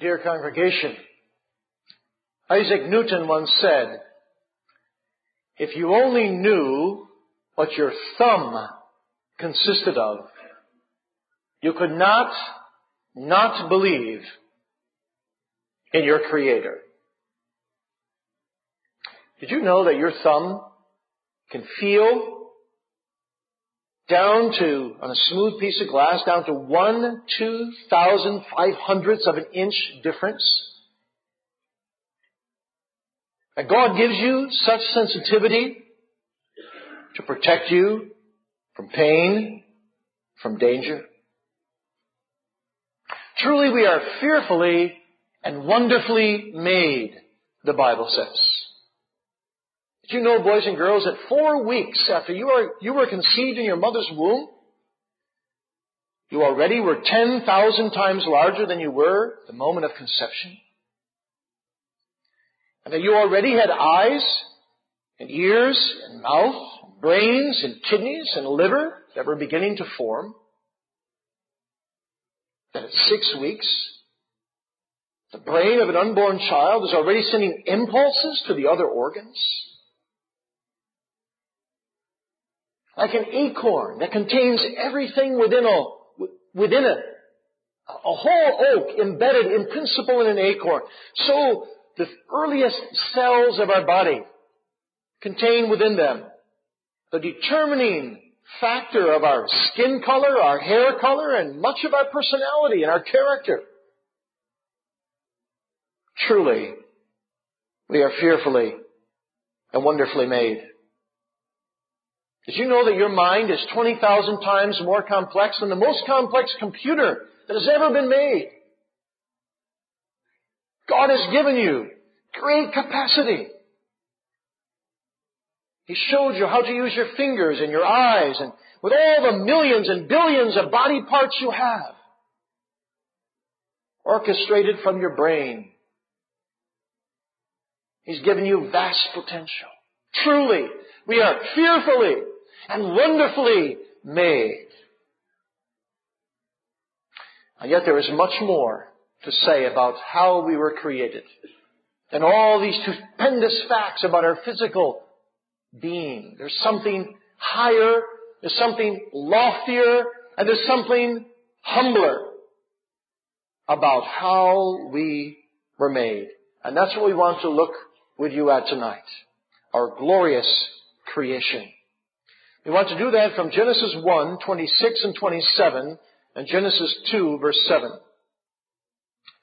Dear congregation, Isaac Newton once said, if you only knew what your thumb consisted of, you could not not believe in your Creator. Did you know that your thumb can feel down to, on a smooth piece of glass, down to one two thousand five hundredths of an inch difference? And God gives you such sensitivity to protect you from pain, from danger. Truly we are fearfully and wonderfully made, the Bible says. Did you know, boys and girls, that four weeks after you were, you were conceived in your mother's womb, you already were 10,000 times larger than you were at the moment of conception? And that you already had eyes and ears and mouth, and brains and kidneys and liver that were beginning to form? That at six weeks, the brain of an unborn child is already sending impulses to the other organs? Like an acorn that contains everything within a, within it. A whole oak embedded in principle in an acorn. So the earliest cells of our body contain within them the determining factor of our skin color, our hair color, and much of our personality and our character. Truly, we are fearfully and wonderfully made. Did you know that your mind is 20,000 times more complex than the most complex computer that has ever been made? God has given you great capacity. He showed you how to use your fingers and your eyes and with all the millions and billions of body parts you have, orchestrated from your brain. He's given you vast potential. Truly, we are fearfully and wonderfully made. And yet there is much more to say about how we were created than all these stupendous facts about our physical being. There's something higher, there's something loftier, and there's something humbler about how we were made. And that's what we want to look with you at tonight. Our glorious creation. We want to do that from Genesis 1, 26 and 27, and Genesis 2, verse 7.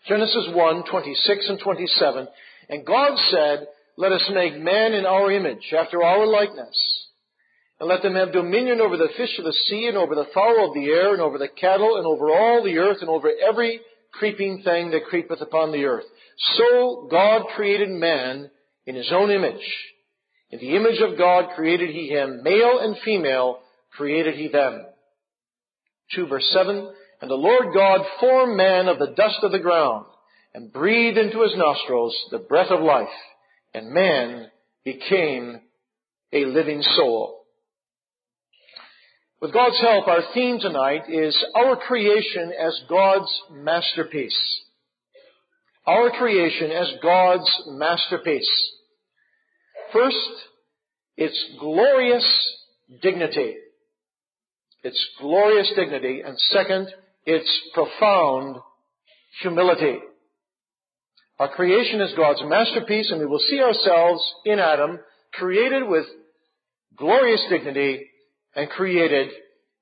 Genesis 1, 26 and 27. And God said, let us make man in our image, after our likeness. And let them have dominion over the fish of the sea, and over the fowl of the air, and over the cattle, and over all the earth, and over every creeping thing that creepeth upon the earth. So God created man in his own image. In the image of God created he him, male and female created he them. 2 verse 7, And the Lord God formed man of the dust of the ground, and breathed into his nostrils the breath of life and man became a living soul. With God's help, our theme tonight is our creation as God's masterpiece. Our creation as God's masterpiece. First, its glorious dignity. Its glorious dignity. And second, its profound humility. Our creation is God's masterpiece and we will see ourselves in Adam created with glorious dignity and created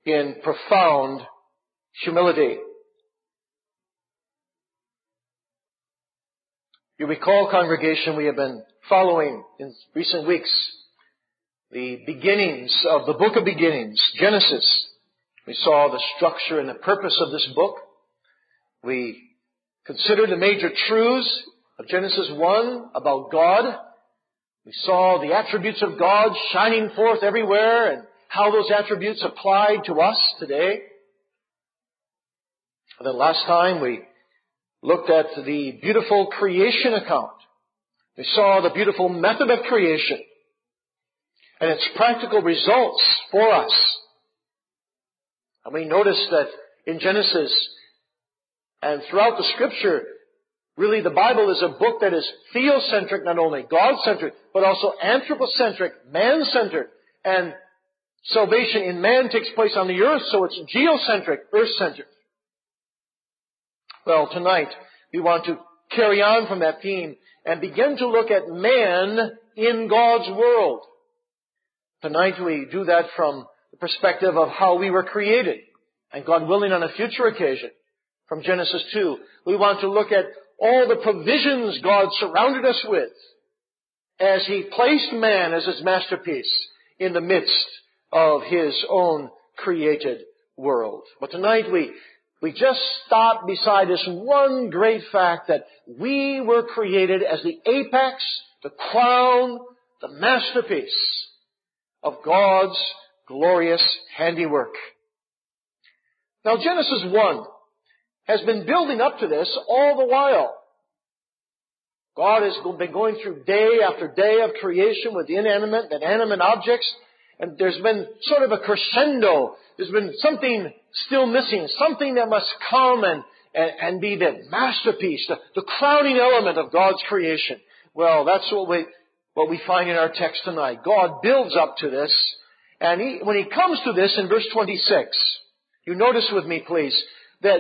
in profound humility. You recall, congregation, we have been following in recent weeks the beginnings of the book of beginnings, Genesis. We saw the structure and the purpose of this book. We considered the major truths of Genesis 1 about God. We saw the attributes of God shining forth everywhere and how those attributes apply to us today. And then last time we looked at the beautiful creation account. We saw the beautiful method of creation and its practical results for us. And we noticed that in Genesis and throughout the scripture, Really, the Bible is a book that is theocentric, not only God-centric, but also anthropocentric, man-centered. And salvation in man takes place on the earth, so it's geocentric, earth-centered. Well, tonight, we want to carry on from that theme and begin to look at man in God's world. Tonight we do that from the perspective of how we were created. And God willing on a future occasion, from Genesis 2, we want to look at all the provisions God surrounded us with as He placed man as His masterpiece in the midst of His own created world. But tonight we, we just stop beside this one great fact that we were created as the apex, the crown, the masterpiece of God's glorious handiwork. Now Genesis 1 has been building up to this all the while. God has been going through day after day of creation with inanimate and animate objects, and there's been sort of a crescendo. There's been something still missing, something that must come and, and, and be the masterpiece, the, the crowning element of God's creation. Well, that's what we, what we find in our text tonight. God builds up to this, and he, when he comes to this in verse 26, you notice with me, please, that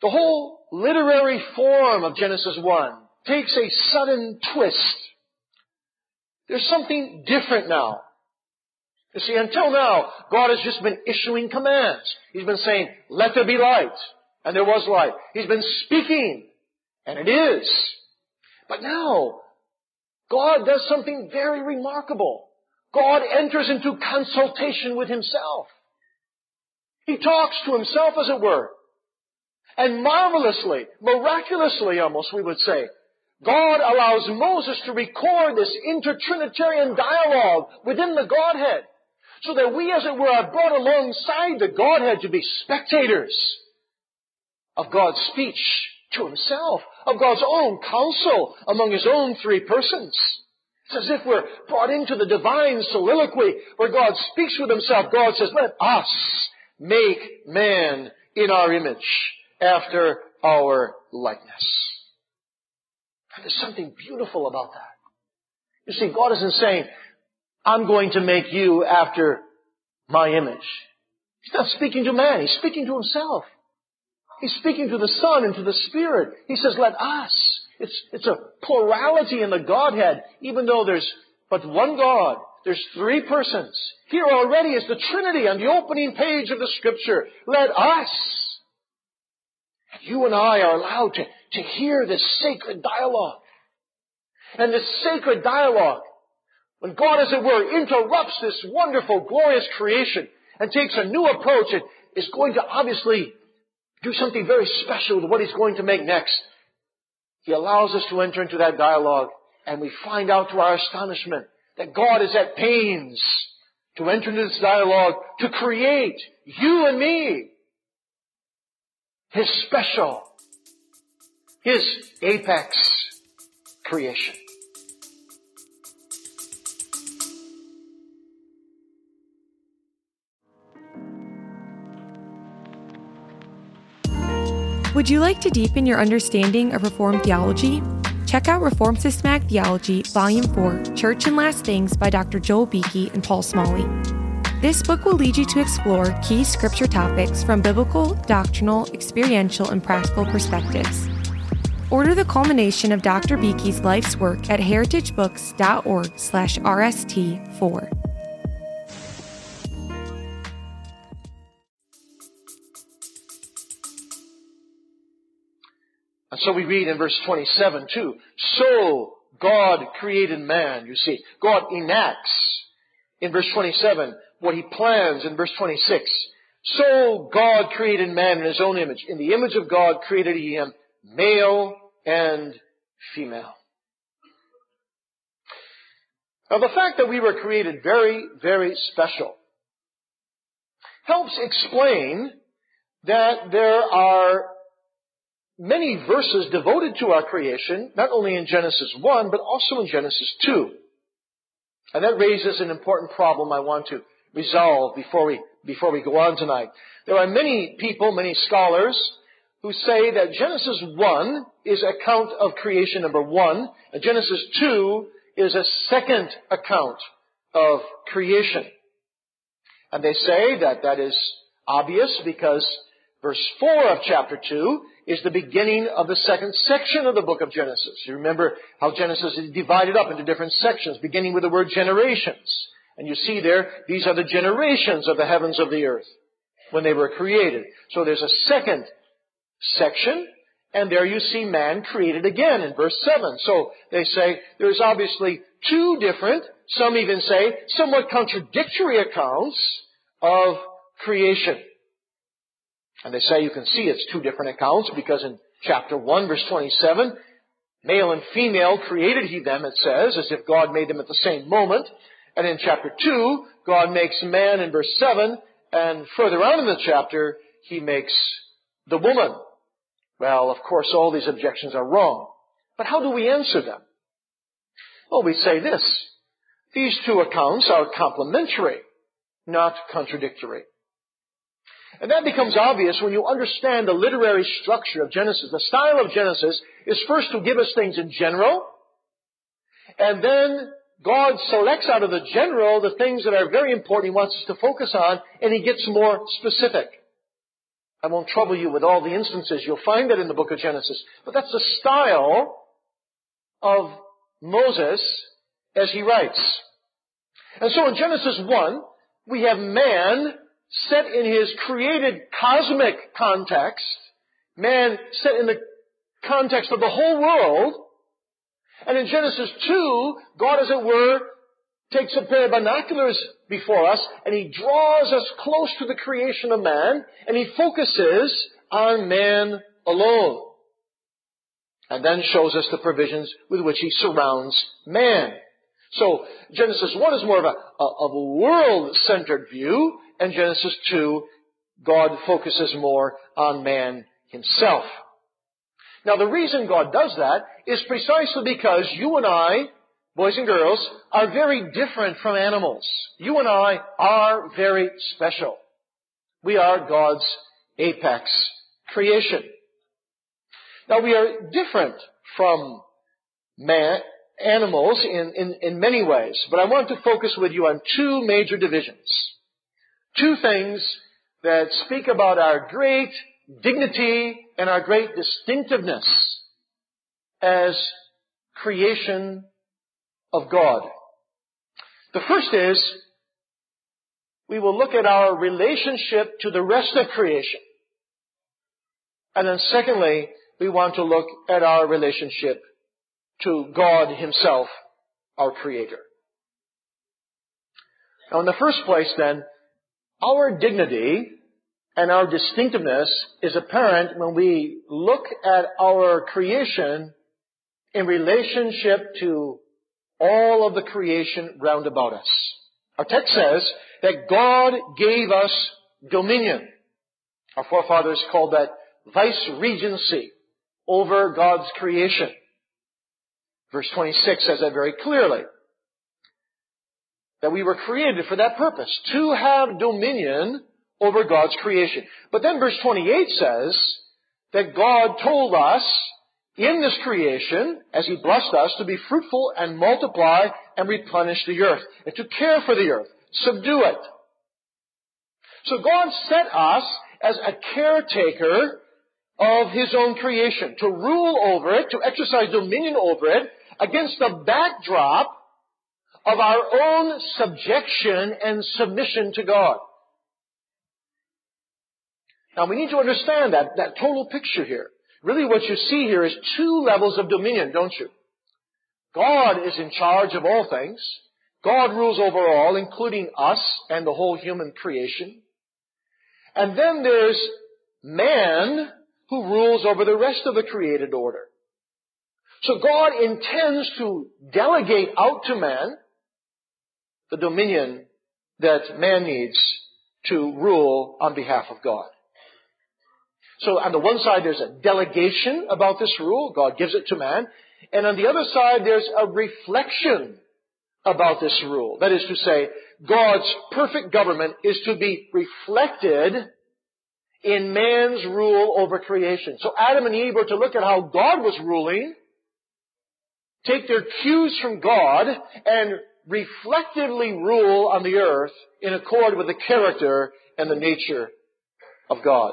the whole literary form of Genesis 1 takes a sudden twist. There's something different now. You see, until now, God has just been issuing commands. He's been saying, let there be light. And there was light. He's been speaking. And it is. But now, God does something very remarkable. God enters into consultation with Himself. He talks to Himself, as it were. And marvelously, miraculously almost, we would say, God allows Moses to record this intertrinitarian dialogue within the Godhead. So that we, as it were, are brought alongside the Godhead to be spectators of God's speech to himself, of God's own counsel among his own three persons. It's as if we're brought into the divine soliloquy where God speaks with himself. God says, let us make man in our image after our likeness. And there's something beautiful about that. You see, God isn't saying, I'm going to make you after my image. He's not speaking to man. He's speaking to himself. He's speaking to the Son and to the Spirit. He says, let us. It's, it's a plurality in the Godhead, even though there's but one God. There's three persons. Here already is the Trinity on the opening page of the Scripture. Let us. You and I are allowed to, to hear this sacred dialogue. And this sacred dialogue, when God, as it were, interrupts this wonderful, glorious creation and takes a new approach, it is going to obviously do something very special with what He's going to make next. He allows us to enter into that dialogue and we find out to our astonishment that God is at pains to enter into this dialogue to create you and me. His special, His apex creation. Would you like to deepen your understanding of Reformed theology? Check out Reformed Systematic Theology, Volume 4 Church and Last Things by Dr. Joel Beeke and Paul Smalley. This book will lead you to explore key scripture topics from biblical, doctrinal, experiential, and practical perspectives. Order the culmination of Dr. Beeke's life's work at heritagebooks.org/rst4. And so we read in verse 27 too. So God created man, you see. God enacts in verse 27 what he plans in verse 26. So God created man in his own image. In the image of God created he him, male and female. Now the fact that we were created very, very special helps explain that there are many verses devoted to our creation, not only in Genesis 1, but also in Genesis 2. And that raises an important problem I want to resolve before we, before we go on tonight. There are many people, many scholars, who say that Genesis 1 is account of creation number 1, and Genesis 2 is a second account of creation. And they say that that is obvious because verse 4 of chapter 2 is the beginning of the second section of the book of Genesis. You remember how Genesis is divided up into different sections, beginning with the word generations. And you see there, these are the generations of the heavens of the earth when they were created. So there's a second section, and there you see man created again in verse 7. So they say there's obviously two different, some even say somewhat contradictory accounts of creation. And they say you can see it's two different accounts because in chapter 1 verse 27, male and female created he them, it says, as if God made them at the same moment. And in chapter 2, God makes man in verse 7, and further on in the chapter, he makes the woman. Well, of course, all these objections are wrong. But how do we answer them? Well, we say this. These two accounts are complementary, not contradictory. And that becomes obvious when you understand the literary structure of Genesis. The style of Genesis is first to give us things in general, and then God selects out of the general the things that are very important he wants us to focus on, and he gets more specific. I won't trouble you with all the instances. You'll find that in the book of Genesis. But that's the style of Moses as he writes. And so in Genesis 1, we have man set in his created cosmic context, man set in the context of the whole world, and in Genesis 2, God, as it were, takes a pair of binoculars before us and he draws us close to the creation of man and he focuses on man alone. And then shows us the provisions with which he surrounds man. So Genesis 1 is more of a, of a world-centered view and Genesis 2, God focuses more on man himself. Now the reason God does that is precisely because you and I boys and girls, are very different from animals. You and I are very special. We are God's apex creation. Now we are different from man, animals in, in, in many ways, but I want to focus with you on two major divisions. Two things that speak about our great dignity and our great distinctiveness as creation of God. The first is, we will look at our relationship to the rest of creation. And then secondly, we want to look at our relationship to God Himself, our Creator. Now in the first place then, our dignity and our distinctiveness is apparent when we look at our creation in relationship to all of the creation round about us. Our text says that God gave us dominion. Our forefathers called that vice regency over God's creation. Verse 26 says that very clearly. That we were created for that purpose, to have dominion over God's creation. But then verse 28 says that God told us in this creation, as He blessed us, to be fruitful and multiply and replenish the earth, and to care for the earth, subdue it. So God set us as a caretaker of His own creation, to rule over it, to exercise dominion over it, against the backdrop of our own subjection and submission to God. Now we need to understand that, that total picture here. Really what you see here is two levels of dominion, don't you? God is in charge of all things. God rules over all, including us and the whole human creation. And then there's man who rules over the rest of the created order. So God intends to delegate out to man the dominion that man needs to rule on behalf of God. So on the one side, there's a delegation about this rule. God gives it to man. And on the other side, there's a reflection about this rule. That is to say, God's perfect government is to be reflected in man's rule over creation. So Adam and Eve were to look at how God was ruling, take their cues from God, and reflectively rule on the earth in accord with the character and the nature of God.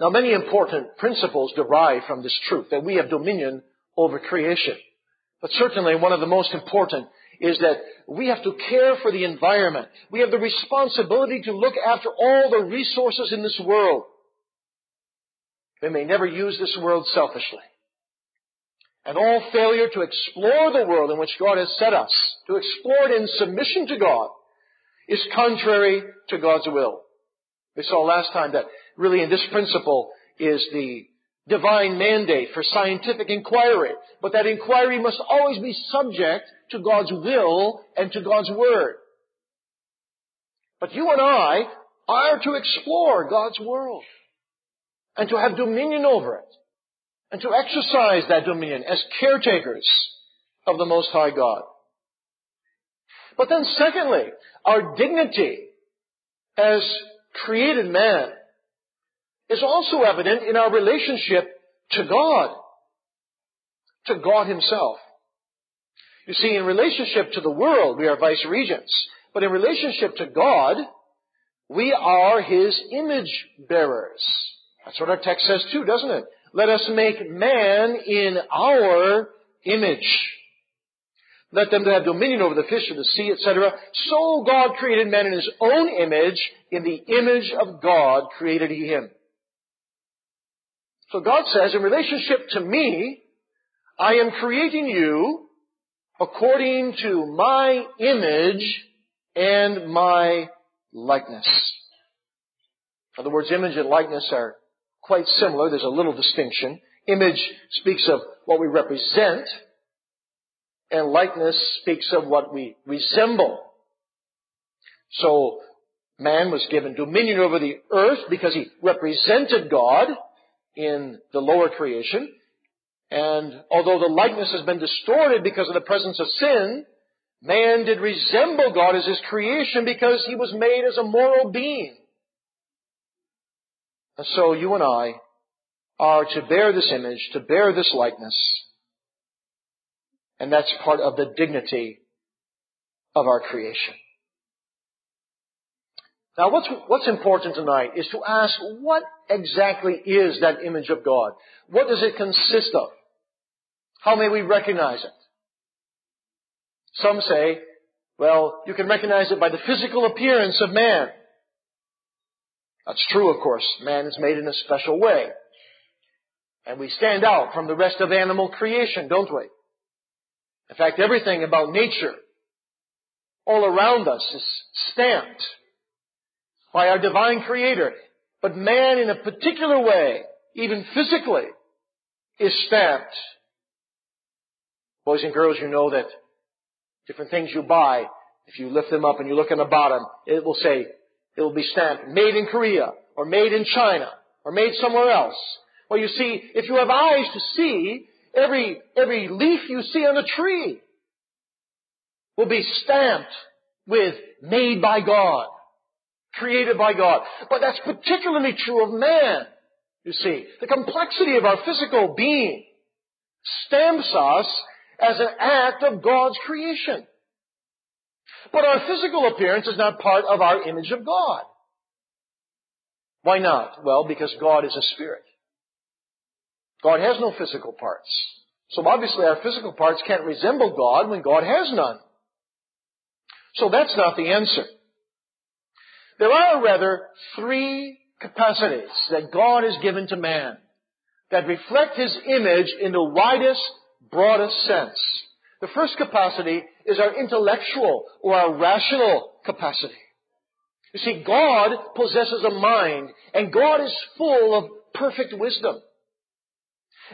Now many important principles derive from this truth that we have dominion over creation. But certainly one of the most important is that we have to care for the environment. We have the responsibility to look after all the resources in this world. We may never use this world selfishly. And all failure to explore the world in which God has set us, to explore it in submission to God, is contrary to God's will. We saw last time that really in this principle is the divine mandate for scientific inquiry. But that inquiry must always be subject to God's will and to God's word. But you and I are to explore God's world and to have dominion over it and to exercise that dominion as caretakers of the Most High God. But then secondly, our dignity as created man is also evident in our relationship to God, to God Himself. You see, in relationship to the world, we are vice regents. But in relationship to God, we are His image bearers. That's what our text says too, doesn't it? Let us make man in our image. Let them have dominion over the fish of the sea, etc. So God created man in His own image. In the image of God created He him. So God says, in relationship to me, I am creating you according to my image and my likeness. Now, the words image and likeness are quite similar. There's a little distinction. Image speaks of what we represent, and likeness speaks of what we resemble. So, man was given dominion over the earth because he represented God, in the lower creation. And although the likeness has been distorted because of the presence of sin, man did resemble God as his creation because he was made as a moral being. And so you and I are to bear this image, to bear this likeness. And that's part of the dignity of our creation. Now what's, what's important tonight is to ask what exactly is that image of God? What does it consist of? How may we recognize it? Some say, well, you can recognize it by the physical appearance of man. That's true, of course. Man is made in a special way. And we stand out from the rest of animal creation, don't we? In fact, everything about nature all around us is stamped by our divine creator. But man in a particular way, even physically, is stamped. Boys and girls, you know that different things you buy, if you lift them up and you look on the bottom, it will say, it will be stamped, made in Korea, or made in China, or made somewhere else. Well, you see, if you have eyes to see, every, every leaf you see on a tree will be stamped with made by God created by God. But that's particularly true of man. You see, the complexity of our physical being stamps us as an act of God's creation. But our physical appearance is not part of our image of God. Why not? Well, because God is a spirit. God has no physical parts. So obviously our physical parts can't resemble God when God has none. So that's not the answer. There are rather three capacities that God has given to man that reflect His image in the widest, broadest sense. The first capacity is our intellectual or our rational capacity. You see, God possesses a mind and God is full of perfect wisdom.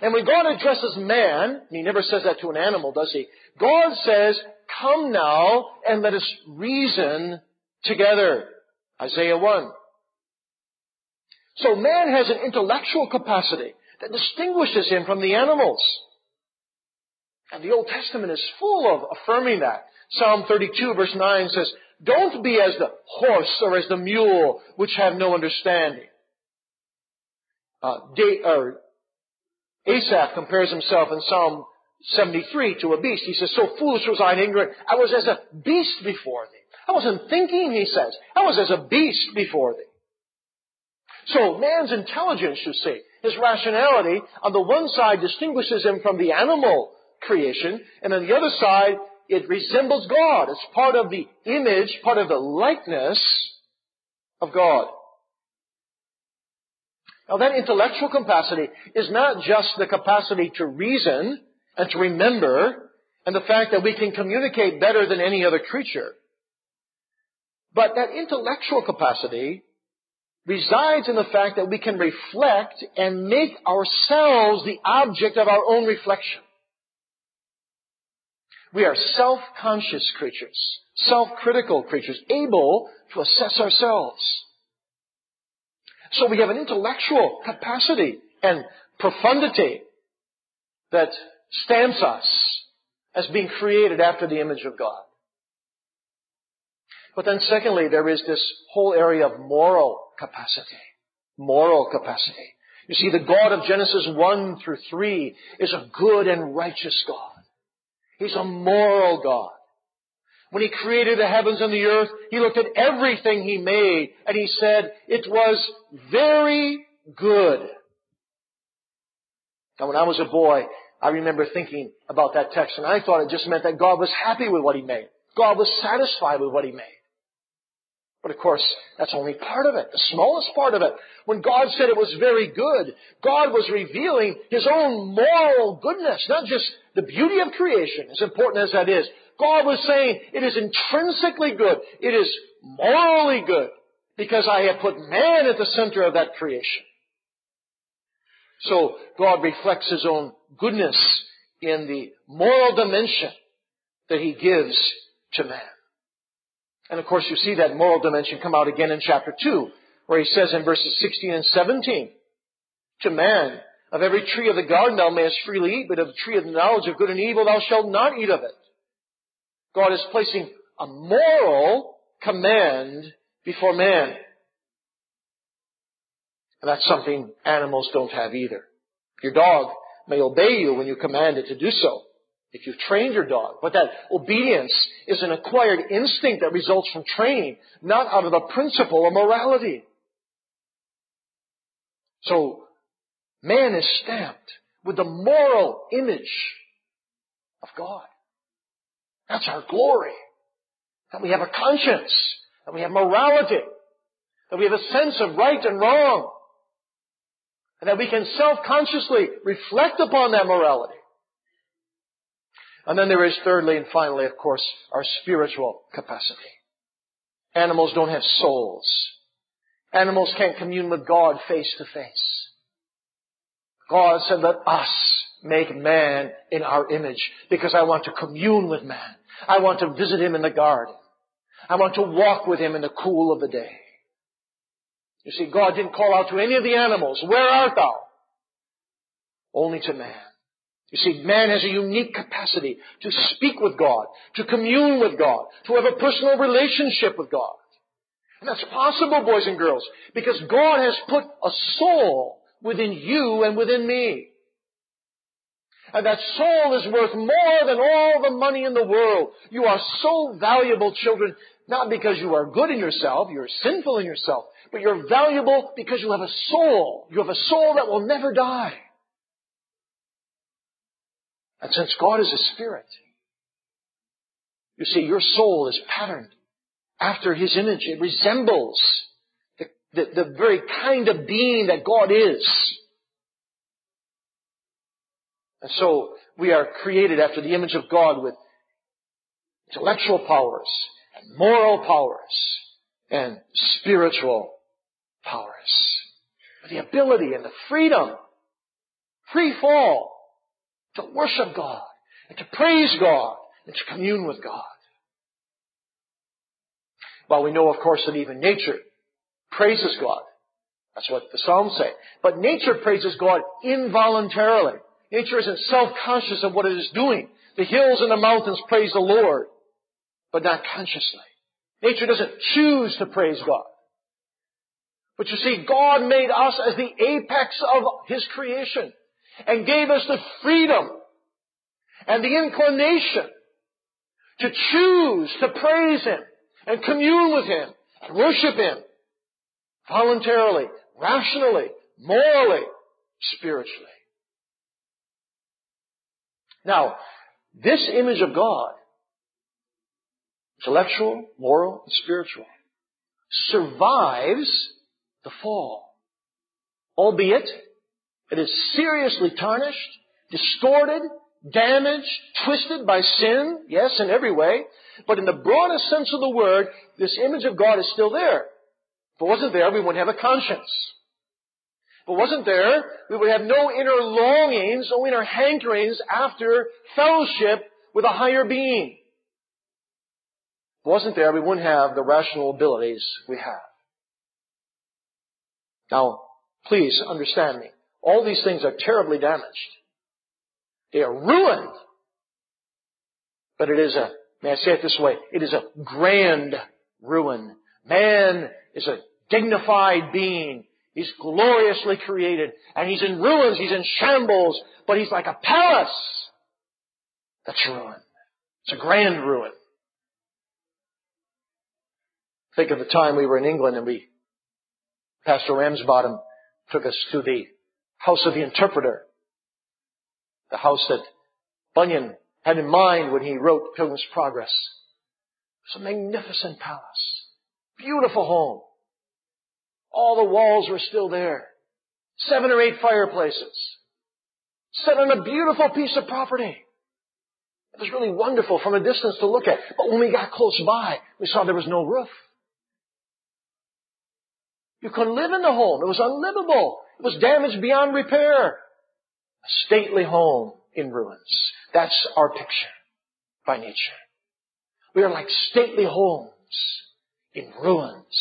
And when God addresses man, he never says that to an animal, does he? God says, come now and let us reason together. Isaiah 1. So man has an intellectual capacity that distinguishes him from the animals. And the Old Testament is full of affirming that. Psalm 32 verse 9 says, don't be as the horse or as the mule, which have no understanding. Uh, De- Asaph compares himself in Psalm 73 to a beast. He says, so foolish was I and ignorant. I was as a beast before thee. I wasn't thinking, he says. I was as a beast before thee. So man's intelligence, you see, his rationality, on the one side distinguishes him from the animal creation, and on the other side, it resembles God. It's part of the image, part of the likeness of God. Now that intellectual capacity is not just the capacity to reason and to remember and the fact that we can communicate better than any other creature. But that intellectual capacity resides in the fact that we can reflect and make ourselves the object of our own reflection. We are self-conscious creatures, self-critical creatures, able to assess ourselves. So we have an intellectual capacity and profundity that stamps us as being created after the image of God. But then secondly, there is this whole area of moral capacity. Moral capacity. You see, the God of Genesis 1 through 3 is a good and righteous God. He's a moral God. When He created the heavens and the earth, He looked at everything He made and He said, it was very good. Now when I was a boy, I remember thinking about that text and I thought it just meant that God was happy with what He made. God was satisfied with what He made. But of course, that's only part of it, the smallest part of it. When God said it was very good, God was revealing His own moral goodness, not just the beauty of creation, as important as that is. God was saying it is intrinsically good. It is morally good because I have put man at the center of that creation. So God reflects His own goodness in the moral dimension that He gives to man. And of course you see that moral dimension come out again in chapter 2, where he says in verses 16 and 17, to man, of every tree of the garden thou mayest freely eat, but of the tree of the knowledge of good and evil thou shalt not eat of it. God is placing a moral command before man. And that's something animals don't have either. Your dog may obey you when you command it to do so if you've trained your dog. But that obedience is an acquired instinct that results from training, not out of a principle of morality. So, man is stamped with the moral image of God. That's our glory. That we have a conscience, that we have morality, that we have a sense of right and wrong, and that we can self-consciously reflect upon that morality. And then there is thirdly and finally, of course, our spiritual capacity. Animals don't have souls. Animals can't commune with God face to face. God said, let us make man in our image because I want to commune with man. I want to visit him in the garden. I want to walk with him in the cool of the day. You see, God didn't call out to any of the animals, where art thou? Only to man. You see, man has a unique capacity to speak with God, to commune with God, to have a personal relationship with God. And that's possible, boys and girls, because God has put a soul within you and within me. And that soul is worth more than all the money in the world. You are so valuable, children, not because you are good in yourself, you're sinful in yourself, but you're valuable because you have a soul. You have a soul that will never die. And since God is a spirit, you see, your soul is patterned after His image. It resembles the, the, the very kind of being that God is. And so we are created after the image of God with intellectual powers and moral powers and spiritual powers. The ability and the freedom, free fall to worship God and to praise God and to commune with God. Well, we know, of course, that even nature praises God. That's what the Psalms say. But nature praises God involuntarily. Nature isn't self-conscious of what it is doing. The hills and the mountains praise the Lord, but not consciously. Nature doesn't choose to praise God. But you see, God made us as the apex of His creation and gave us the freedom and the inclination to choose to praise Him and commune with Him and worship Him voluntarily, rationally, morally, spiritually. Now, this image of God, intellectual, moral, and spiritual, survives the fall. Albeit, it is seriously tarnished, distorted, damaged, twisted by sin, yes, in every way. But in the broadest sense of the word, this image of God is still there. If it wasn't there, we wouldn't have a conscience. If it wasn't there, we would have no inner longings, no inner hankerings after fellowship with a higher being. If it wasn't there, we wouldn't have the rational abilities we have. Now, please understand me. All these things are terribly damaged. They are ruined. But it is a, may I say it this way, it is a grand ruin. Man is a dignified being. He's gloriously created. And he's in ruins, he's in shambles, but he's like a palace that's ruined. It's a grand ruin. Think of the time we were in England and we Pastor Ramsbottom took us to the house of the interpreter, the house that Bunyan had in mind when he wrote Pilgrim's Progress. It was a magnificent palace, beautiful home. All the walls were still there. Seven or eight fireplaces. Set on a beautiful piece of property. It was really wonderful from a distance to look at. But when we got close by, we saw there was no roof. You couldn't live in the home. It was unlivable. It was damaged beyond repair. A stately home in ruins. That's our picture by nature. We are like stately homes in ruins.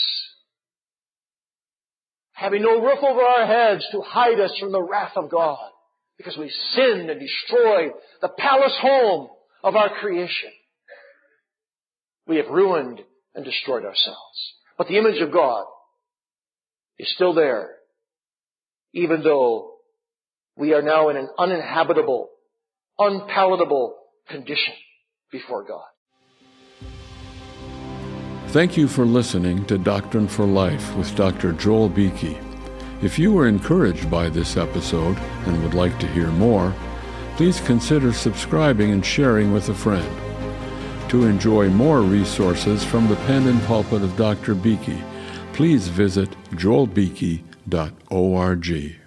Having no roof over our heads to hide us from the wrath of God because we sinned and destroyed the palace home of our creation. We have ruined and destroyed ourselves. But the image of God is still there, even though we are now in an uninhabitable, unpalatable condition before God. Thank you for listening to Doctrine for Life with Dr. Joel Beeke. If you were encouraged by this episode and would like to hear more, please consider subscribing and sharing with a friend. To enjoy more resources from the pen and pulpit of Dr. Beeke, please visit joelbeeke.org.